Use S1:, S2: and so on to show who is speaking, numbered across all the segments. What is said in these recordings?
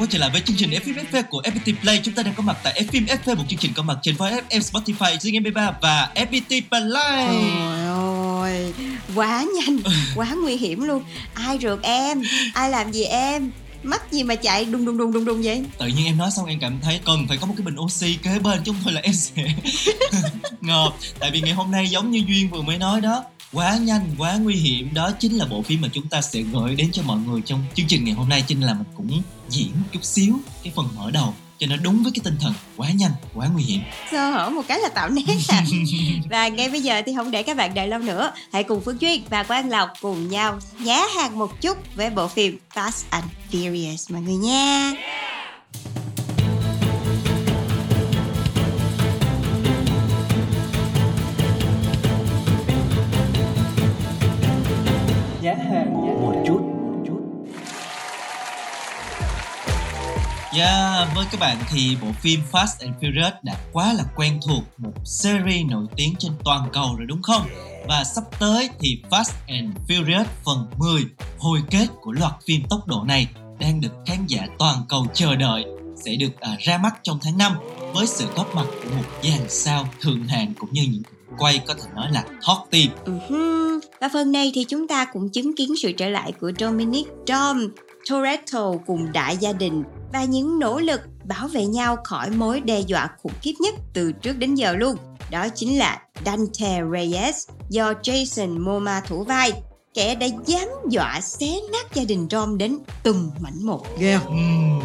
S1: quay trở lại với chương trình F FV của FPT Play. Chúng ta đang có mặt tại F FV, một chương trình có mặt trên Voice FM, Spotify, Zing MP3 và FPT Play.
S2: Trời ơi, quá nhanh, quá nguy hiểm luôn. Ai rượt em? Ai làm gì em? Mắt gì mà chạy đùng đùng đùng đùng đùng vậy?
S1: Tự nhiên em nói xong em cảm thấy cần phải có một cái bình oxy kế bên chứ không thôi là em sẽ ngợp. Tại vì ngày hôm nay giống như Duyên vừa mới nói đó, quá nhanh, quá nguy hiểm. Đó chính là bộ phim mà chúng ta sẽ gửi đến cho mọi người trong chương trình ngày hôm nay. chính là mình cũng diễn chút xíu cái phần mở đầu cho nó đúng với cái tinh thần quá nhanh, quá nguy hiểm.
S2: Sơ hở một cái là tạo nét à. Và ngay bây giờ thì không để các bạn đợi lâu nữa. Hãy cùng Phước Duyên và Quang Lộc cùng nhau nhá hàng một chút với bộ phim Fast and Furious mọi người nha.
S1: Giá hàng một chút. Yeah, với các bạn thì bộ phim Fast and Furious đã quá là quen thuộc một series nổi tiếng trên toàn cầu rồi đúng không? Và sắp tới thì Fast and Furious phần 10 hồi kết của loạt phim tốc độ này đang được khán giả toàn cầu chờ đợi sẽ được à, ra mắt trong tháng 5 với sự góp mặt của một dàn sao thượng hạng cũng như những quay có thể nói là hot team
S2: Uh-huh. Và phần này thì chúng ta cũng chứng kiến sự trở lại của Dominic Dom Toretto cùng đại gia đình và những nỗ lực bảo vệ nhau khỏi mối đe dọa khủng khiếp nhất từ trước đến giờ luôn. Đó chính là Dante Reyes do Jason Momoa thủ vai, kẻ đã dám dọa xé nát gia đình Dom đến từng mảnh một ghê.
S1: Ừm,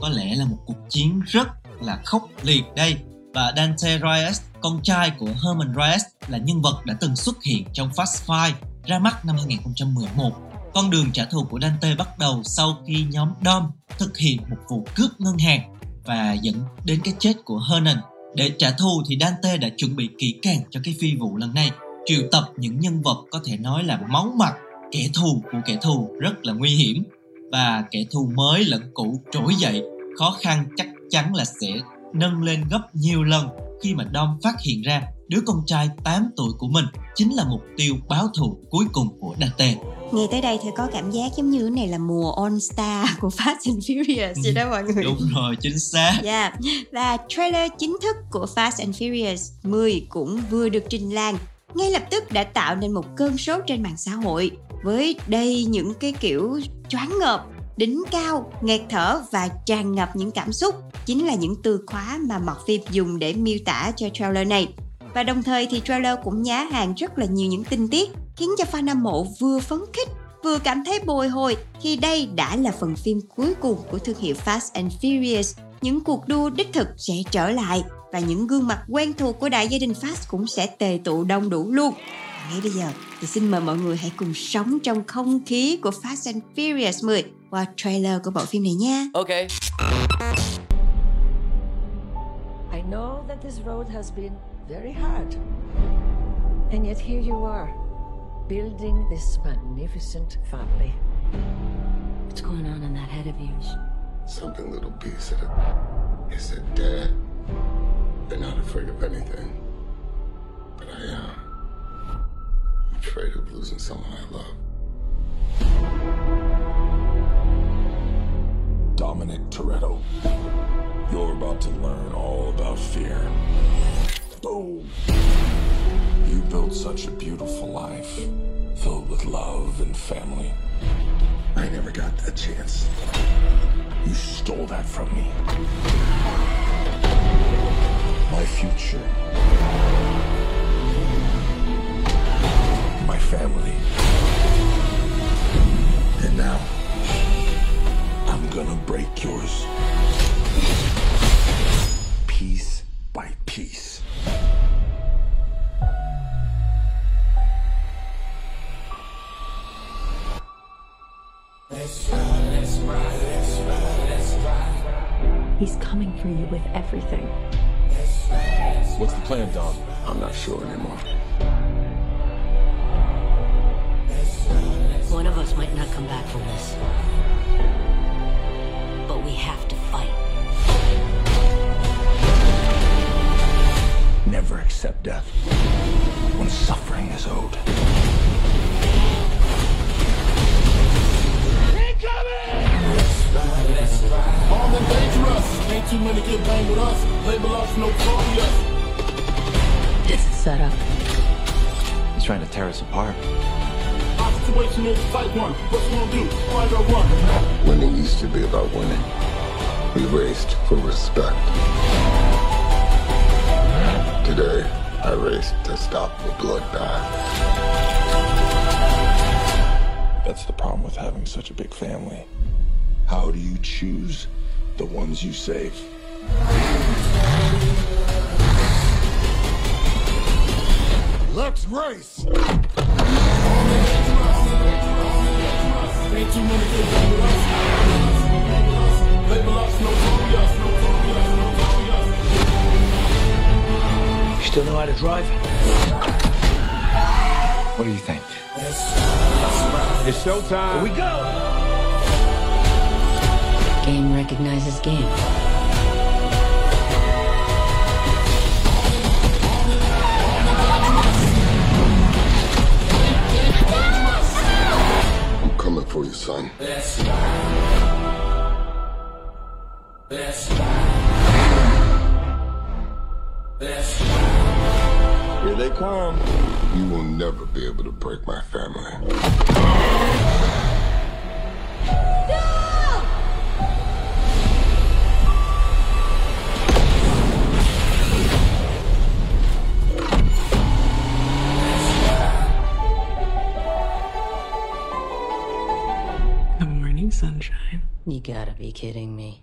S1: có lẽ là một cuộc chiến rất là khốc liệt đây và Dante Reyes, con trai của Herman Reyes là nhân vật đã từng xuất hiện trong Fast Five ra mắt năm 2011. Con đường trả thù của Dante bắt đầu sau khi nhóm Dom thực hiện một vụ cướp ngân hàng và dẫn đến cái chết của Hernan. Để trả thù thì Dante đã chuẩn bị kỹ càng cho cái phi vụ lần này, triệu tập những nhân vật có thể nói là máu mặt, kẻ thù của kẻ thù rất là nguy hiểm và kẻ thù mới lẫn cũ trỗi dậy khó khăn chắc chắn là sẽ nâng lên gấp nhiều lần khi mà Dom phát hiện ra đứa con trai 8 tuổi của mình chính là mục tiêu báo thù cuối cùng của Dante.
S2: Nghe tới đây thì có cảm giác giống như này là mùa All Star của Fast and Furious vậy đó mọi người.
S1: Đúng rồi, chính xác.
S2: Yeah. Và trailer chính thức của Fast and Furious 10 cũng vừa được trình làng ngay lập tức đã tạo nên một cơn sốt trên mạng xã hội với đầy những cái kiểu choáng ngợp đỉnh cao, nghẹt thở và tràn ngập những cảm xúc chính là những từ khóa mà mọt phim dùng để miêu tả cho trailer này. Và đồng thời thì trailer cũng nhá hàng rất là nhiều những tinh tiết khiến cho fan hâm mộ vừa phấn khích vừa cảm thấy bồi hồi khi đây đã là phần phim cuối cùng của thương hiệu Fast and Furious. Những cuộc đua đích thực sẽ trở lại và những gương mặt quen thuộc của đại gia đình Fast cũng sẽ tề tụ đông đủ luôn. Ngay bây giờ thì xin mời mọi người hãy cùng sống trong không khí của Fast and Furious 10 qua trailer của bộ phim này nha.
S3: Okay.
S4: I know that this road has been very hard. And yet here you are, building this magnificent family.
S5: What's going on in that head of yours?
S6: Something little B said it. He said, Dad, you're not afraid of anything. But I am. Afraid of losing someone I love.
S7: Dominic Toretto. You're about to learn all about fear. Boom! You built such a beautiful life, filled with love and family.
S6: I never got that chance.
S7: You stole that from me. My future. family.
S6: And now,
S7: I'm gonna break yours. Piece by piece.
S4: He's coming for you with everything.
S7: What's the plan, Dom?
S6: I'm not sure anymore.
S8: Come back from this. But we have to fight.
S7: Never accept death when suffering is owed.
S9: Armed and dangerous. Ain't too many get banged with us. Label us notorious.
S8: It's a setup.
S10: He's trying to tear us apart.
S9: Situation is fight one. What you gonna do? Fight or run?
S6: Winning used to be about winning. We raced for respect. Today, I raced to stop the bloodbath.
S7: That's the problem with having such a big family. How do you choose the ones you save?
S9: Let's race. Ain't too many get banged with us. Label us notorious. Notorious. Notorious.
S10: You still know how to drive? What do you think?
S7: It's showtime.
S10: Here we go!
S8: Game recognizes game.
S6: Coming for you, son.
S7: Here they come.
S6: You will never be able to break my family.
S4: Sunshine.
S8: You gotta be kidding me.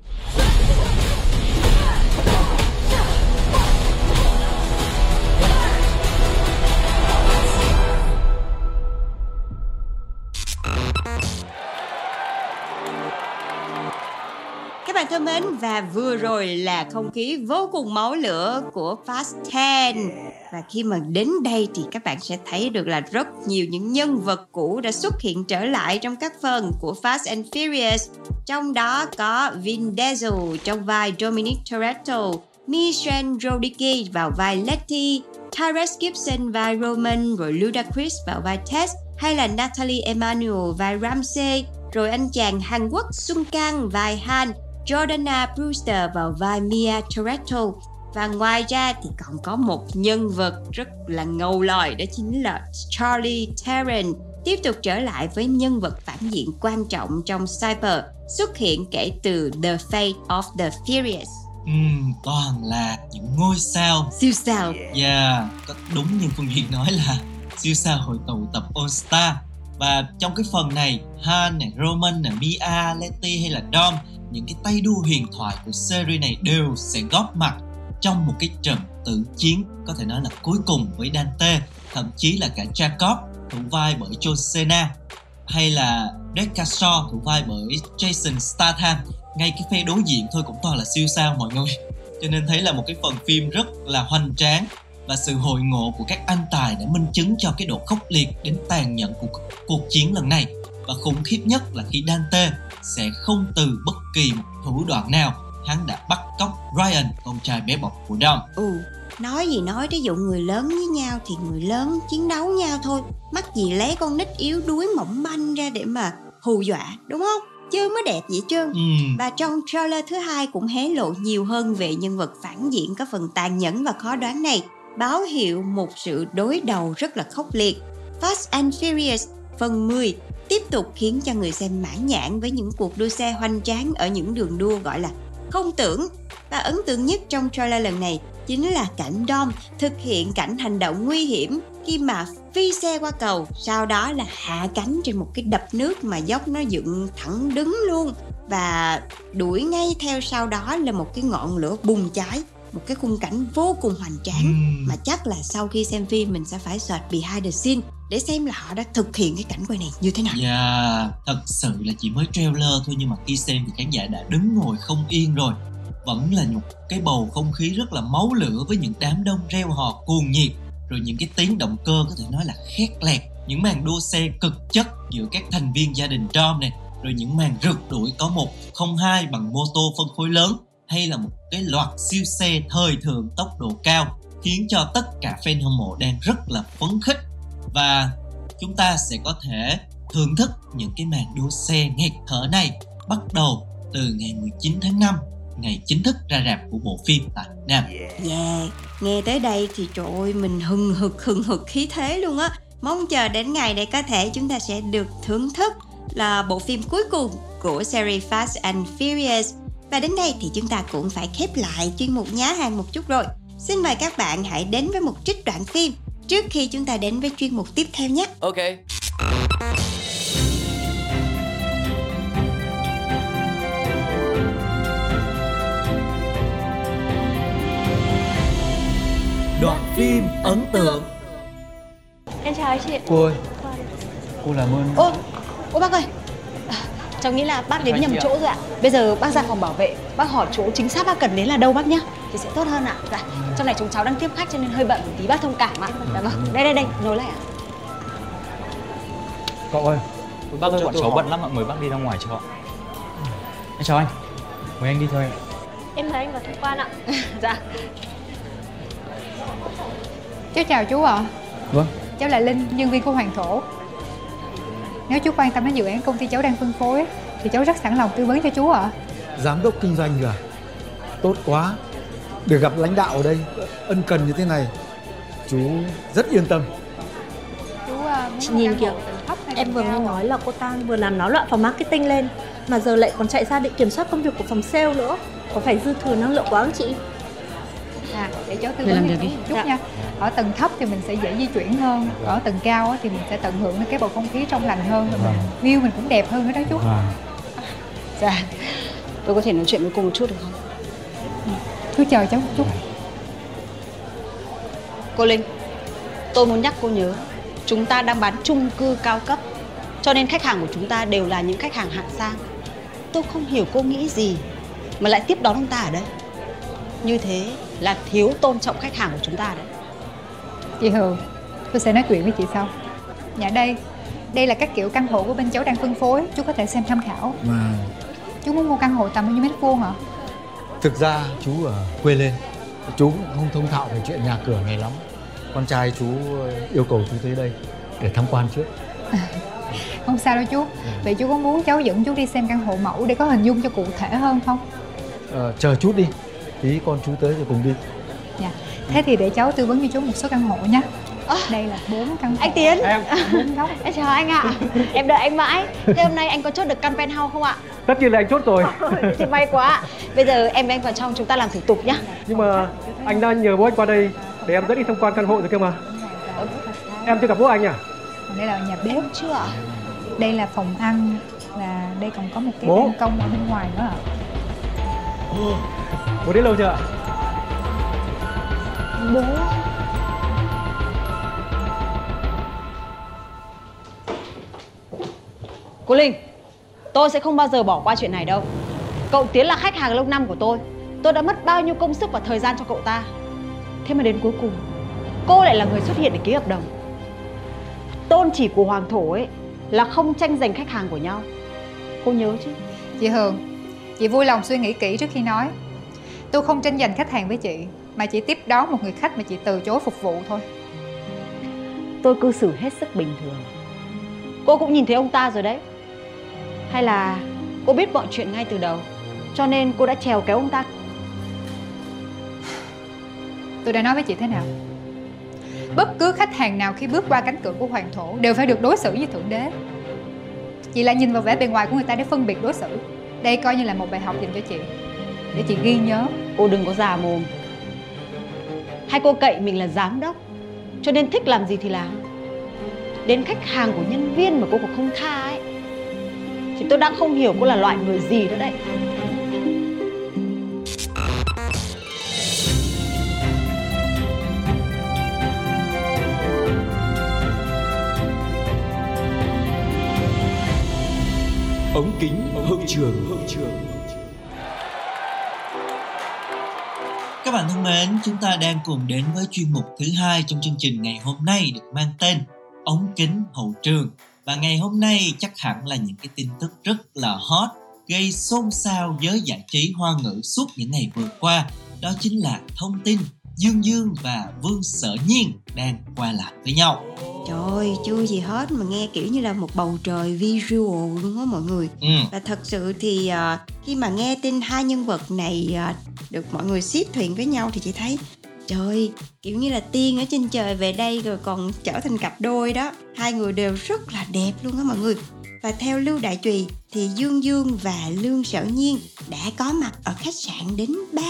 S2: Thân mến, và vừa rồi là không khí vô cùng máu lửa của Fast 10 và khi mà đến đây thì các bạn sẽ thấy được là rất nhiều những nhân vật cũ đã xuất hiện trở lại trong các phần của Fast and Furious. Trong đó có Vin Diesel trong vai Dominic Toretto, Michelle Rodriguez vào vai Letty, Tyrese Gibson vai Roman, rồi Ludacris vào vai Tess, hay là Natalie Emmanuel vai Ramsey, rồi anh chàng Hàn Quốc Sung Kang vai Han. Jordana Brewster vào vai Mia Toretto. Và ngoài ra thì còn có một nhân vật rất là ngầu lòi đó chính là Charlie Theron tiếp tục trở lại với nhân vật phản diện quan trọng trong Cyber xuất hiện kể từ The Fate of the Furious.
S1: Ừm, toàn là những ngôi sao.
S2: Siêu sao.
S1: Yeah, đúng như Phương Duyệt nói là siêu sao hội tụ tập All Star và trong cái phần này Han này, Roman này, Mia, Letty hay là Dom những cái tay đua huyền thoại của series này đều sẽ góp mặt trong một cái trận tử chiến, có thể nói là cuối cùng với Dante, thậm chí là cả Jacob thủ vai bởi John Cena hay là Red Shaw thủ vai bởi Jason Statham. Ngay cái phe đối diện thôi cũng toàn là siêu sao mọi người. Cho nên thấy là một cái phần phim rất là hoành tráng và sự hội ngộ của các anh tài đã minh chứng cho cái độ khốc liệt đến tàn nhẫn của cuộc chiến lần này. Và khủng khiếp nhất là khi Dante sẽ không từ bất kỳ một thủ đoạn nào. Hắn đã bắt cóc Ryan con trai bé bọc của Dom.
S2: Ừ, nói gì nói ví dụ người lớn với nhau thì người lớn chiến đấu nhau thôi. Mắc gì lấy con nít yếu đuối mỏng manh ra để mà hù dọa đúng không? Chứ mới đẹp vậy trơn
S1: Ừm,
S2: Và trong trailer thứ hai cũng hé lộ nhiều hơn về nhân vật phản diện có phần tàn nhẫn và khó đoán này. Báo hiệu một sự đối đầu rất là khốc liệt. Fast and Furious phần 10 tiếp tục khiến cho người xem mãn nhãn với những cuộc đua xe hoành tráng ở những đường đua gọi là không tưởng. Và ấn tượng nhất trong trailer lần này chính là cảnh Dom thực hiện cảnh hành động nguy hiểm khi mà phi xe qua cầu, sau đó là hạ cánh trên một cái đập nước mà dốc nó dựng thẳng đứng luôn. Và đuổi ngay theo sau đó là một cái ngọn lửa bùng cháy một cái khung cảnh vô cùng hoành tráng mà chắc là sau khi xem phim mình sẽ phải search behind the scene để xem là họ đã thực hiện cái cảnh quay này như thế nào.
S1: Dạ, thật sự là chỉ mới trailer thôi nhưng mà khi xem thì khán giả đã đứng ngồi không yên rồi. Vẫn là một cái bầu không khí rất là máu lửa với những đám đông reo hò cuồng nhiệt rồi những cái tiếng động cơ có thể nói là khét lẹt những màn đua xe cực chất giữa các thành viên gia đình Tom này rồi những màn rượt đuổi có một không hai bằng mô tô phân khối lớn hay là một cái loạt siêu xe thời thượng tốc độ cao khiến cho tất cả fan hâm mộ đang rất là phấn khích và chúng ta sẽ có thể thưởng thức những cái màn đua xe nghẹt thở này bắt đầu từ ngày 19 tháng 5 ngày chính thức ra rạp của bộ phim tại Việt Nam.
S2: Yeah, nghe tới đây thì trời ơi mình hừng hực hừng hực khí thế luôn á. Mong chờ đến ngày để có thể chúng ta sẽ được thưởng thức là bộ phim cuối cùng của series Fast and Furious. Và đến đây thì chúng ta cũng phải khép lại chuyên mục nhá hàng một chút rồi. Xin mời các bạn hãy đến với một trích đoạn phim trước khi chúng ta đến với chuyên mục tiếp theo nhé.
S3: Ok.
S1: Đoạn phim ấn tượng
S11: Em chào chị
S10: Cô ơi Cô làm ơn
S11: Ô, ô bác ơi Cháu nghĩ là bác đến nhầm chỗ rồi ạ. Bây giờ bác ra phòng bảo vệ Bác hỏi chỗ chính xác bác cần đến là đâu bác nhá Thì sẽ tốt hơn ạ. Dạ, trong này chúng cháu đang tiếp khách cho nên hơi bận một tí bác thông cảm ạ. Dạ vâng, đây đây đây, ngồi lại ạ.
S10: Cậu ơi
S12: Bác ơi, bọn cháu bận lắm ạ, mời bác đi ra ngoài cho. Ạ Em chào anh. Mời anh đi thôi
S11: Em mời anh vào tham quan ạ. Dạ.
S13: Cháu chào chú ạ.
S10: Vâng.
S13: Cháu là Linh, nhân viên của Hoàng Thổ Nếu chú quan tâm đến dự án công ty cháu đang phân phối Thì cháu rất sẵn lòng tư vấn cho chú ạ.
S14: Giám đốc kinh doanh rồi à? Tốt quá. Được gặp lãnh đạo ở đây ân cần như thế này Chú rất yên tâm.
S13: Chú uh,
S11: Chị nhìn kìa Em vừa nghe nói là cô ta vừa làm náo loạn phòng marketing lên Mà giờ lại còn chạy ra để kiểm soát công việc của phòng sale nữa. Có phải dư thừa năng lượng quá không chị?
S13: À, để cháu tư
S11: Để làm
S13: vấn cho chú chút
S11: Dạ.
S13: nha Ở tầng thấp thì mình sẽ dễ di chuyển hơn. Ở tầng cao á thì mình sẽ tận hưởng được cái bầu không khí trong lành hơn. Và mình, view mình cũng đẹp hơn nữa đó chú.
S11: Dạ. Tôi có thể nói chuyện với cô một chút được không?
S13: Chú chờ cháu một chút.
S11: Cô Linh Tôi muốn nhắc cô nhớ Chúng ta đang bán chung cư cao cấp Cho nên khách hàng của chúng ta đều là những khách hàng hạng sang. Tôi không hiểu cô nghĩ gì Mà lại tiếp đón ông ta ở đây. Như thế là thiếu tôn trọng khách hàng của chúng ta đấy
S13: Chị Hường, tôi sẽ nói chuyện với chị sau. Dạ đây, đây là các kiểu căn hộ của bên cháu đang phân phối. Chú có thể xem tham khảo.
S14: Mà
S13: Chú muốn mua căn hộ tầm bao nhiêu mét vuông hả?
S14: thực ra chú ở quê lên Chú cũng không thông thạo về chuyện nhà cửa này lắm. Con trai chú yêu cầu chú tới đây để tham quan trước.
S13: Không sao đâu chú. Vậy chú có muốn cháu dẫn chú đi xem căn hộ mẫu để có hình dung cho cụ thể hơn không?
S14: Ờ, Chờ chút đi. Tí con chú tới rồi cùng đi.
S13: Dạ Thế thì để cháu tư vấn cho chú một số căn hộ nhé. Đây là bốn căn hộ.
S11: Anh Tiến
S13: Bốn góc.
S11: Em chào anh ạ. Em đợi anh mãi. Thế hôm nay anh có chốt được căn penthouse không ạ?
S15: Tất nhiên là anh chốt rồi.
S11: Thì may quá. Bây giờ em với anh vào trong chúng ta làm thủ tục nhá.
S15: Nhưng mà anh đang nhờ bố anh qua đây Để em dẫn đi tham quan căn hộ rồi cơ mà. Em chưa gặp bố anh à?
S13: Còn đây là nhà bếp.
S11: Chưa ạ?
S13: Đây là phòng ăn Và đây còn có một cái
S15: Bố.
S13: ban công ở bên ngoài nữa ạ.
S15: Bố đến lâu chưa ạ
S11: Bố Cô Linh, Tôi sẽ không bao giờ bỏ qua chuyện này đâu. Cậu Tiến là khách hàng lâu năm của tôi. Tôi đã mất bao nhiêu công sức và thời gian cho cậu ta. Thế mà đến cuối cùng, Cô lại là người xuất hiện để ký hợp đồng. Tôn chỉ của Hoàng Thổ ấy Là không tranh giành khách hàng của nhau. Cô nhớ chứ?
S13: Chị Hường, Chị vui lòng suy nghĩ kỹ trước khi nói. Tôi không tranh giành khách hàng với chị. Mà chỉ tiếp đón một người khách mà chị từ chối phục vụ thôi.
S11: Tôi cư xử hết sức bình thường. Cô cũng nhìn thấy ông ta rồi đấy. Hay là cô biết mọi chuyện ngay từ đầu Cho nên cô đã trèo kéo ông ta?
S13: Tôi đã nói với chị thế nào? Bất cứ khách hàng nào khi bước qua cánh cửa của hoàng thổ Đều phải được đối xử như thượng đế. Chị lại nhìn vào vẻ bề ngoài của người ta để phân biệt đối xử. Đây coi như là một bài học dành cho chị Để chị ghi nhớ.
S11: Cô đừng có già mồm Hai cô cậy mình là giám đốc, Cho nên thích làm gì thì làm. Đến khách hàng của nhân viên mà cô còn không tha ấy. Thì tôi đang không hiểu cô là loại người gì nữa đấy.
S3: Ống kính hậu trường hậu trường.
S1: Các bạn thân mến, chúng ta đang cùng đến với chuyên mục thứ hai trong chương trình ngày hôm nay được mang tên Ống kính hậu trường. Và ngày hôm nay chắc hẳn là những cái tin tức rất là hot, gây xôn xao giới giải trí hoa ngữ suốt những ngày vừa qua. Đó chính là thông tin Dương Dương và Vương Sở Nhiên đang qua lại với nhau.
S2: Trời ơi, chưa gì hết mà nghe kiểu như là một bầu trời visual luôn á mọi người.
S1: Ừ.
S2: Và thật sự thì uh, khi mà nghe tin hai nhân vật này uh, được mọi người xếp thuyền với nhau thì chị thấy trời kiểu như là tiên ở trên trời về đây rồi còn trở thành cặp đôi đó. Hai người đều rất là đẹp luôn á mọi người. Và theo Lưu Đại Trùy thì Dương Dương và Lương Sở Nhiên đã có mặt ở khách sạn đến 3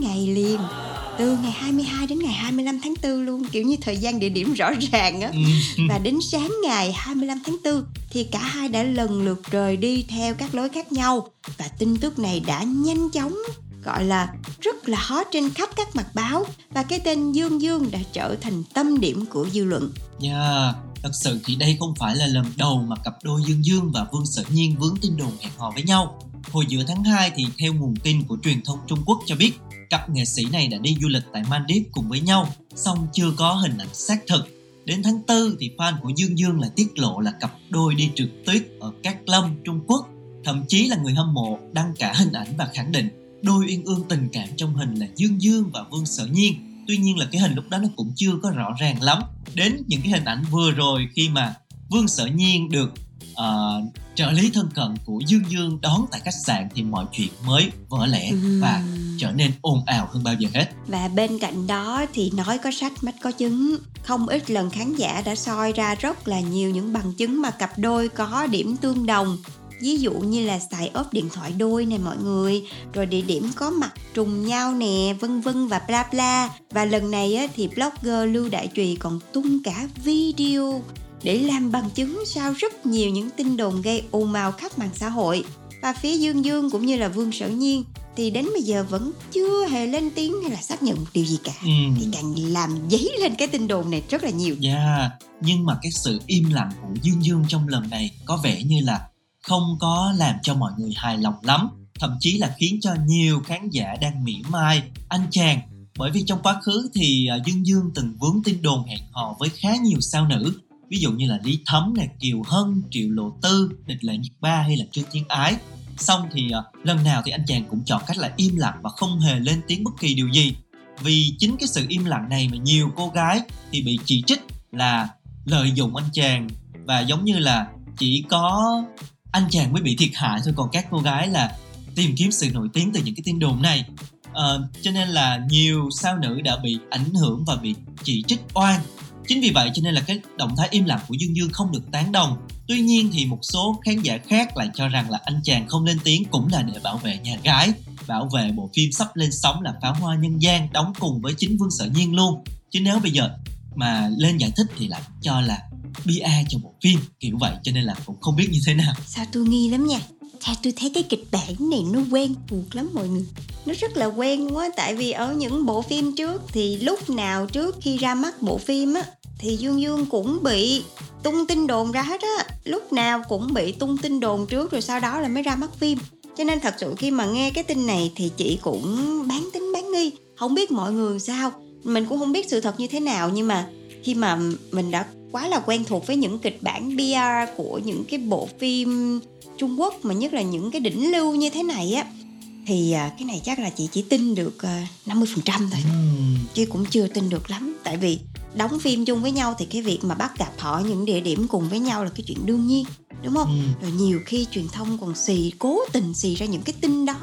S2: ngày liền từ ngày 22 đến ngày 25 tháng 4 luôn kiểu như thời gian địa điểm rõ ràng á. Và đến sáng ngày 25 tháng 4 thì cả hai đã lần lượt rời đi theo các lối khác nhau. Và tin tức này đã nhanh chóng gọi là rất là hot trên khắp các mặt báo và cái tên Dương Dương đã trở thành tâm điểm của dư luận.
S1: Yeah, thật sự thì đây không phải là lần đầu mà cặp đôi Dương Dương và Vương Sở Nhiên vướng tin đồn hẹn hò với nhau. Hồi giữa tháng 2 thì theo nguồn tin của truyền thông Trung Quốc cho biết, cặp nghệ sĩ này đã đi du lịch tại Maldives cùng với nhau, song chưa có hình ảnh xác thực. Đến tháng 4 thì fan của Dương Dương lại tiết lộ là cặp đôi đi trượt tuyết ở Cát Lâm, Trung Quốc. Thậm chí là người hâm mộ đăng cả hình ảnh và khẳng định đôi uyên ương tình cảm trong hình là Dương Dương và Vương Sở Nhiên. Tuy nhiên là cái hình lúc đó nó cũng chưa có rõ ràng lắm. Đến những cái hình ảnh vừa rồi khi mà Vương Sở Nhiên được uh, trợ lý thân cận của Dương Dương đón tại khách sạn thì mọi chuyện mới vỡ lẽ và trở nên ồn ào hơn bao giờ hết.
S2: Và bên cạnh đó thì nói có sách mách có chứng Không ít lần khán giả đã soi ra rất là nhiều những bằng chứng mà cặp đôi có điểm tương đồng ví dụ như là xài ốp điện thoại đôi nè mọi người rồi địa điểm có mặt trùng nhau nè vân vân và bla bla. Và lần này á, thì blogger lưu đại trùy còn tung cả video để làm bằng chứng sau rất nhiều những tin đồn gây ồn ào khắp mạng xã hội. Và phía Dương Dương cũng như là Vương Sở Nhiên thì đến bây giờ vẫn chưa hề lên tiếng hay là xác nhận một điều gì cả.
S1: Ừ.
S2: thì càng làm dấy lên cái tin đồn này rất là nhiều.
S1: Yeah, nhưng mà cái sự im lặng của Dương Dương trong lần này có vẻ như là không có làm cho mọi người hài lòng lắm thậm chí là khiến cho nhiều khán giả đang mỉa mai anh chàng. Bởi vì trong quá khứ thì à, Dương Dương từng vướng tin đồn hẹn hò với khá nhiều sao nữ. Ví dụ như là Lý Thấm này, Kiều Hân, Triệu Lộ Tư, Địch Lệ Nhiệt Ba hay là Trương Thiên Ái. Xong thì à, lần nào thì anh chàng cũng chọn cách là im lặng và không hề lên tiếng bất kỳ điều gì. Vì chính cái sự im lặng này mà nhiều cô gái thì bị chỉ trích là lợi dụng anh chàng và giống như là chỉ có anh chàng mới bị thiệt hại thôi. Còn các cô gái là tìm kiếm sự nổi tiếng từ những cái tin đồn này. Uh, cho nên là nhiều sao nữ đã bị ảnh hưởng và bị chỉ trích oan. Chính vì vậy cho nên là cái động thái im lặng của Dương Dương không được tán đồng. Tuy nhiên thì một số khán giả khác lại cho rằng là anh chàng không lên tiếng cũng là để bảo vệ nhà gái bảo vệ bộ phim sắp lên sóng là pháo hoa nhân gian đóng cùng với chính Vương Sở Nhiên luôn. Chứ nếu bây giờ mà lên giải thích thì lại cho là pa cho bộ phim, kiểu vậy, cho nên là cũng không biết như thế nào.
S2: Sao tôi nghi lắm nha. Theo tôi thấy cái kịch bản này nó quen thuộc lắm mọi người. Nó rất là quen quá, tại vì ở những bộ phim trước thì lúc nào trước khi ra mắt bộ phim á, thì dương dương cũng bị tung tin đồn ra hết á. Lúc nào cũng bị tung tin đồn trước rồi sau đó là mới ra mắt phim. Cho nên thật sự khi mà nghe cái tin này thì chị cũng bán tính bán nghi. Không biết mọi người sao, mình cũng không biết sự thật như thế nào, nhưng mà khi mà mình đã quá là quen thuộc với những kịch bản PR của những cái bộ phim Trung Quốc mà nhất là những cái đỉnh lưu như thế này á. Thì à, cái này chắc là chị chỉ tin được à, 50% thôi. Chứ cũng chưa tin được lắm. Tại vì đóng phim chung với nhau thì cái việc mà bắt gặp họ những địa điểm cùng với nhau là cái chuyện đương nhiên đúng không? Rồi nhiều khi truyền thông còn xì cố tình xì ra những cái tin đó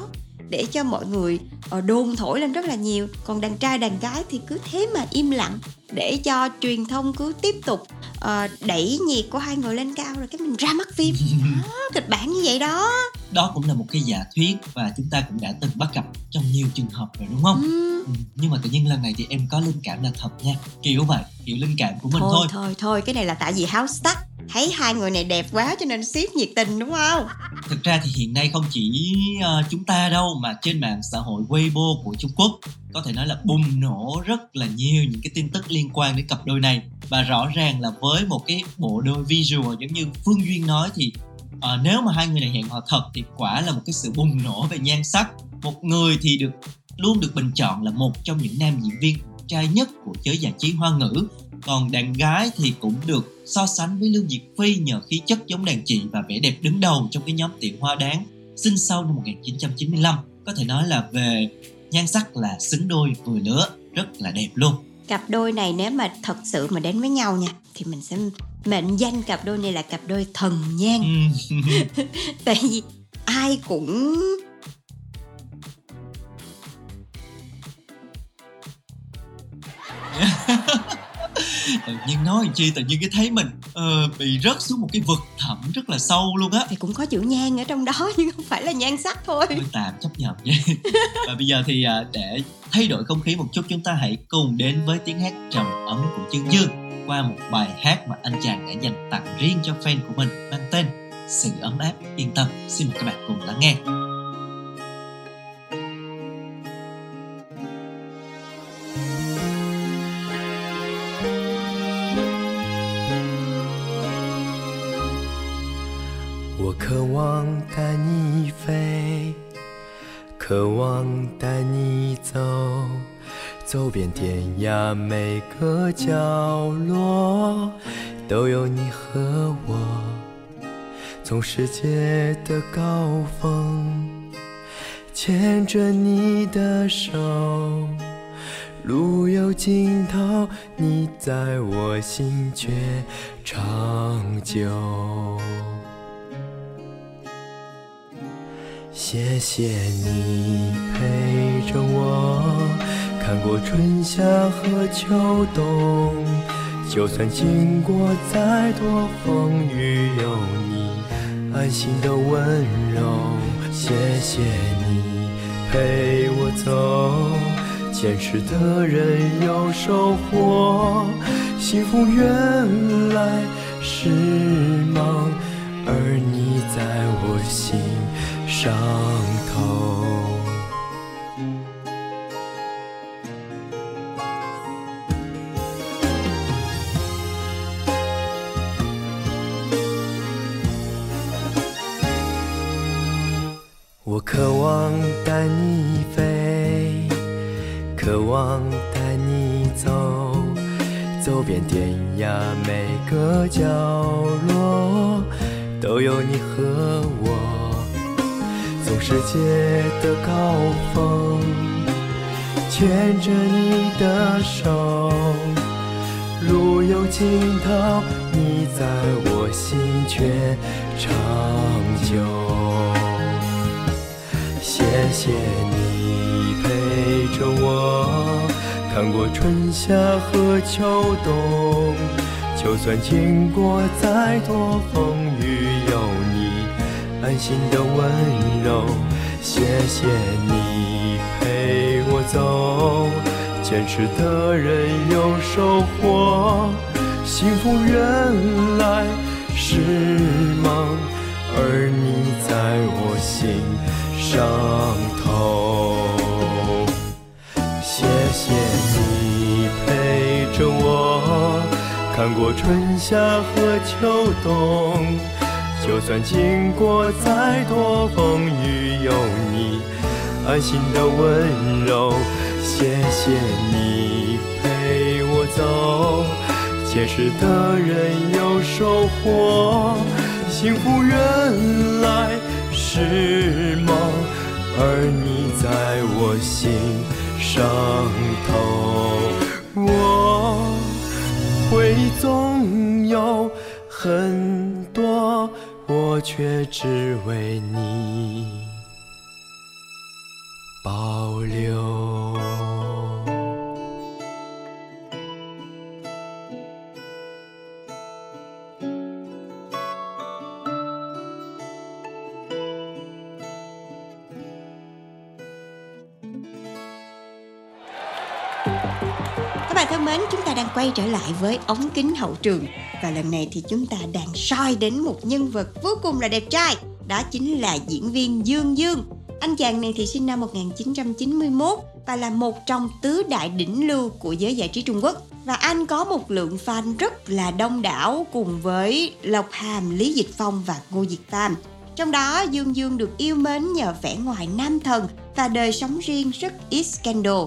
S2: để cho mọi người ờ, đồn thổi lên rất là nhiều. Còn đàn trai đàn gái thì cứ thế mà im lặng để cho truyền thông cứ tiếp tục ờ, đẩy nhiệt của hai người lên cao rồi cái mình ra mắt phim. Đó, kịch bản như vậy đó.
S1: Đó cũng là một cái giả thuyết và chúng ta cũng đã từng bắt gặp trong nhiều trường hợp rồi đúng không?
S2: Ừ.
S1: Ừ, nhưng mà tự nhiên lần này thì em có linh cảm là thật nha. Kiểu vậy kiểu linh cảm của mình
S2: thôi
S1: thôi,
S2: thôi thôi cái này là tại vì háo sắc thấy hai người này đẹp quá cho nên ship nhiệt tình đúng không?
S1: Thực ra thì hiện nay không chỉ ờ, chúng ta đâu mà trên mạng xã hội Weibo của Trung Quốc có thể nói là bùng nổ rất là nhiều những cái tin tức liên quan đến cặp đôi này. Và rõ ràng là với một cái bộ đôi visual giống như Phương Duyên nói thì à, nếu mà hai người này hẹn hò thật thì quả là một cái sự bùng nổ về nhan sắc. Một người thì được luôn được bình chọn là một trong những nam diễn viên trai nhất của giới giải trí hoa ngữ còn đàn gái thì cũng được so sánh với Lưu Diệc Phi nhờ khí chất giống đàn chị và vẻ đẹp đứng đầu trong cái nhóm tiểu hoa đáng sinh sau năm 1995 có thể nói là về nhan sắc là xứng đôi vừa lứa rất là đẹp luôn.
S2: Cặp đôi này nếu mà thật sự mà đến với nhau nha thì mình sẽ mệnh danh cặp đôi này là cặp đôi thần nhan. Tại vì ai cũng
S1: tự nhiên nói chi tự nhiên cái thấy mình uh, bị rớt xuống một cái vực thẳm rất là sâu luôn á.
S2: Thì cũng có chữ nhan ở trong đó nhưng không phải là nhan sắc thôi.
S1: Thôi tạm chấp nhận vậy và bây giờ thì uh, để thay đổi không khí một chút chúng ta hãy cùng đến với tiếng hát trầm ấm của chương dương qua một bài hát mà anh chàng đã dành tặng riêng cho fan của mình mang tên sự ấm áp yên tâm. Xin mời các bạn cùng lắng nghe
S16: 走遍天涯每个角落，都有你和我。从世界的高峰，牵着你的手，路有尽头，你在我心却长久。谢谢你陪着我，看过春夏和秋冬。就算经过再多风雨，有你安心的温柔。谢谢你陪我走，坚持的人有收获。幸福原来是梦，而你在我心。上遍天涯每个角落，都有你和我。从世界的高峰，牵着你的手，路有尽头，你在我心却长久。谢谢你陪着我，看过春夏和秋冬，就算经过再多风雨，有你。安心的温柔，谢谢你陪我走，坚持的人有收获，幸福原来是梦，而你在我心上头。谢谢你陪着我，看过春夏和秋冬。就算经过再多风雨，有你安心的温柔。谢谢你陪我走，坚持的人有收获。幸福原来是梦，而你在我心伤透。我会总有很多。我却只为你保留。
S2: Quay trở lại với ống kính hậu trường và lần này thì chúng ta đang soi đến một nhân vật vô cùng là đẹp trai đó chính là diễn viên Dương Dương anh chàng này thì sinh năm 1991 và là một trong tứ đại đỉnh lưu của giới giải trí Trung Quốc. Và anh có một lượng fan rất là đông đảo cùng với Lộc Hàm, Lý Dịch Phong và Ngô Diệt Tam. Trong đó, Dương Dương được yêu mến nhờ vẻ ngoài nam thần và đời sống riêng rất ít scandal.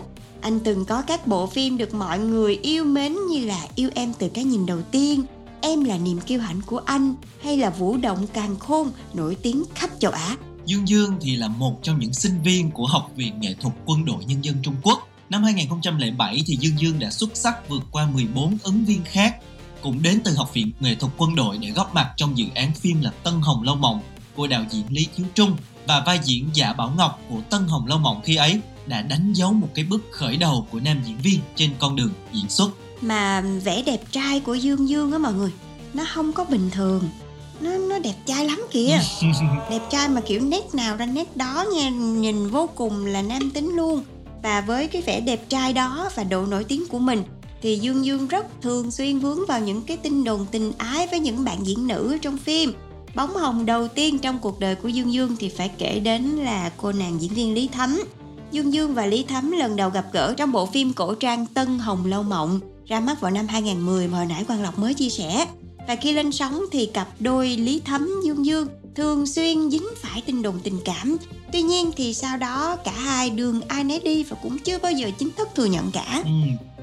S2: Anh từng có các bộ phim được mọi người yêu mến như là Yêu em từ cái nhìn đầu tiên, Em là niềm kiêu hãnh của anh hay là Vũ động càng khôn nổi tiếng khắp châu Á.
S1: Dương Dương thì là một trong những sinh viên của Học viện Nghệ thuật Quân đội Nhân dân Trung Quốc. Năm 2007 thì Dương Dương đã xuất sắc vượt qua 14 ứng viên khác cũng đến từ Học viện Nghệ thuật Quân đội để góp mặt trong dự án phim là Tân Hồng Lâu Mộng của đạo diễn Lý Thiếu Trung và vai diễn Dạ Bảo Ngọc của Tân Hồng Lâu Mộng khi ấy đã đánh dấu một cái bước khởi đầu của nam diễn viên trên con đường diễn xuất.
S2: Mà vẻ đẹp trai của Dương Dương á mọi người, nó không có bình thường. Nó nó đẹp trai lắm kìa. đẹp trai mà kiểu nét nào ra nét đó nha, nhìn vô cùng là nam tính luôn. Và với cái vẻ đẹp trai đó và độ nổi tiếng của mình thì Dương Dương rất thường xuyên vướng vào những cái tin đồn tình ái với những bạn diễn nữ trong phim. Bóng hồng đầu tiên trong cuộc đời của Dương Dương thì phải kể đến là cô nàng diễn viên Lý Thấm. Dương Dương và Lý Thấm lần đầu gặp gỡ trong bộ phim cổ trang Tân Hồng Lâu Mộng ra mắt vào năm 2010 mà hồi nãy Quang Lộc mới chia sẻ. Và khi lên sóng thì cặp đôi Lý Thấm Dương Dương thường xuyên dính phải tin đồn tình cảm. Tuy nhiên thì sau đó cả hai đường ai nấy đi và cũng chưa bao giờ chính thức thừa nhận cả.
S1: Ừ,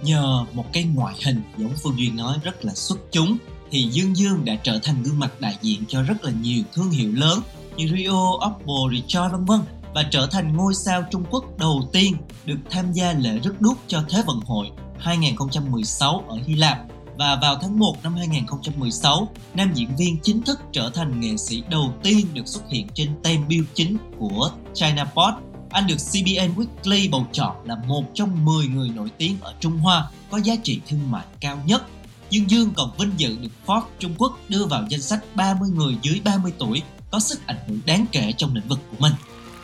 S1: nhờ một cái ngoại hình giống Phương Duyên nói rất là xuất chúng thì Dương Dương đã trở thành gương mặt đại diện cho rất là nhiều thương hiệu lớn như Rio, Oppo, Richard vân vân và trở thành ngôi sao Trung Quốc đầu tiên được tham gia lễ rước đuốc cho Thế vận hội 2016 ở Hy Lạp và vào tháng 1 năm 2016, nam diễn viên chính thức trở thành nghệ sĩ đầu tiên được xuất hiện trên tem bill chính của China Post. Anh được CBN Weekly bầu chọn là một trong 10 người nổi tiếng ở Trung Hoa có giá trị thương mại cao nhất. Dương Dương còn vinh dự được Forbes Trung Quốc đưa vào danh sách 30 người dưới 30 tuổi có sức ảnh hưởng đáng kể trong lĩnh vực của mình.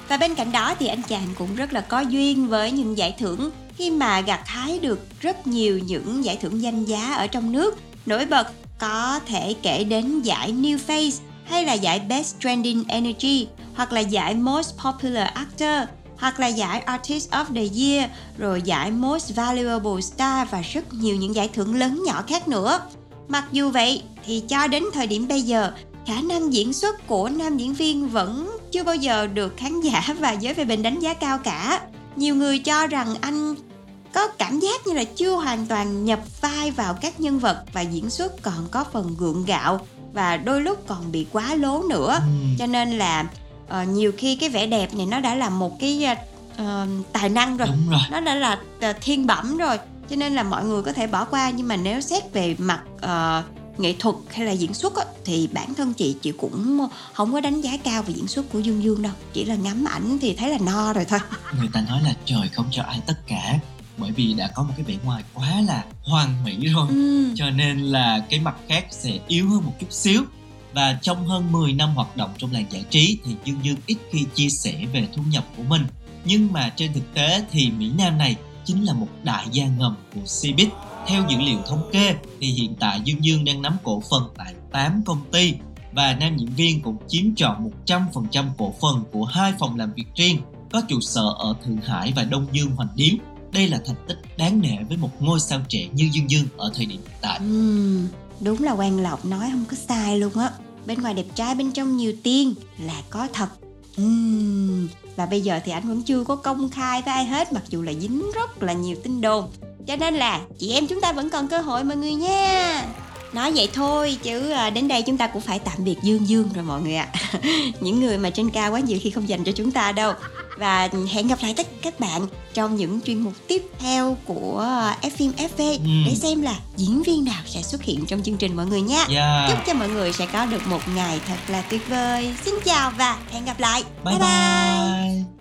S2: Và bên cạnh đó thì anh chàng cũng rất là có duyên với những giải thưởng khi mà gặt hái được rất nhiều những giải thưởng danh giá ở trong nước. Nổi bật có thể kể đến giải New Face hay là giải Best Trending Energy hoặc là giải Most Popular Actor hoặc là giải Artist of the Year, rồi giải Most Valuable Star và rất nhiều những giải thưởng lớn nhỏ khác nữa. Mặc dù vậy thì cho đến thời điểm bây giờ, khả năng diễn xuất của nam diễn viên vẫn chưa bao giờ được khán giả và giới phê bình đánh giá cao cả. Nhiều người cho rằng anh có cảm giác như là chưa hoàn toàn nhập vai vào các nhân vật và diễn xuất còn có phần gượng gạo và đôi lúc còn bị quá lố nữa ừ. cho nên là uh, nhiều khi cái vẻ đẹp này nó đã là một cái uh, tài năng rồi.
S1: rồi
S2: nó đã là uh, thiên bẩm rồi cho nên là mọi người có thể bỏ qua nhưng mà nếu xét về mặt uh, nghệ thuật hay là diễn xuất á, thì bản thân chị chị cũng không có đánh giá cao về diễn xuất của Dương Dương đâu. Chỉ là ngắm ảnh thì thấy là no rồi thôi.
S1: Người ta nói là trời không cho ai tất cả bởi vì đã có một cái vẻ ngoài quá là hoàn mỹ rồi. Ừ. cho nên là cái mặt khác sẽ yếu hơn một chút xíu. Và trong hơn 10 năm hoạt động trong làng giải trí thì Dương Dương ít khi chia sẻ về thu nhập của mình. Nhưng mà trên thực tế thì Mỹ Nam này chính là một đại gia ngầm của Cbiz theo dữ liệu thống kê thì hiện tại Dương Dương đang nắm cổ phần tại 8 công ty và nam diễn viên cũng chiếm trọn 100% cổ phần của hai phòng làm việc riêng có trụ sở ở Thượng Hải và Đông Dương Hoành Điếm đây là thành tích đáng nể với một ngôi sao trẻ như Dương Dương ở thời điểm hiện tại.
S2: Ừ, đúng là Quang Lộc nói không có sai luôn á. Bên ngoài đẹp trai bên trong nhiều tiên là có thật. Ừ, và bây giờ thì anh vẫn chưa có công khai với ai hết mặc dù là dính rất là nhiều tin đồn. Cho nên là chị em chúng ta vẫn còn cơ hội mọi người nha nói vậy thôi chứ à, đến đây chúng ta cũng phải tạm biệt dương dương rồi mọi người ạ à. những người mà trên cao quá nhiều khi không dành cho chúng ta đâu và hẹn gặp lại tất các bạn trong những chuyên mục tiếp theo của F phim FV ừ. để xem là diễn viên nào sẽ xuất hiện trong chương trình mọi người nha.
S1: Yeah. Dạ.
S2: Chúc cho mọi người sẽ có được một ngày thật là tuyệt vời. Xin chào và hẹn gặp lại.
S1: Bye bye. bye. bye.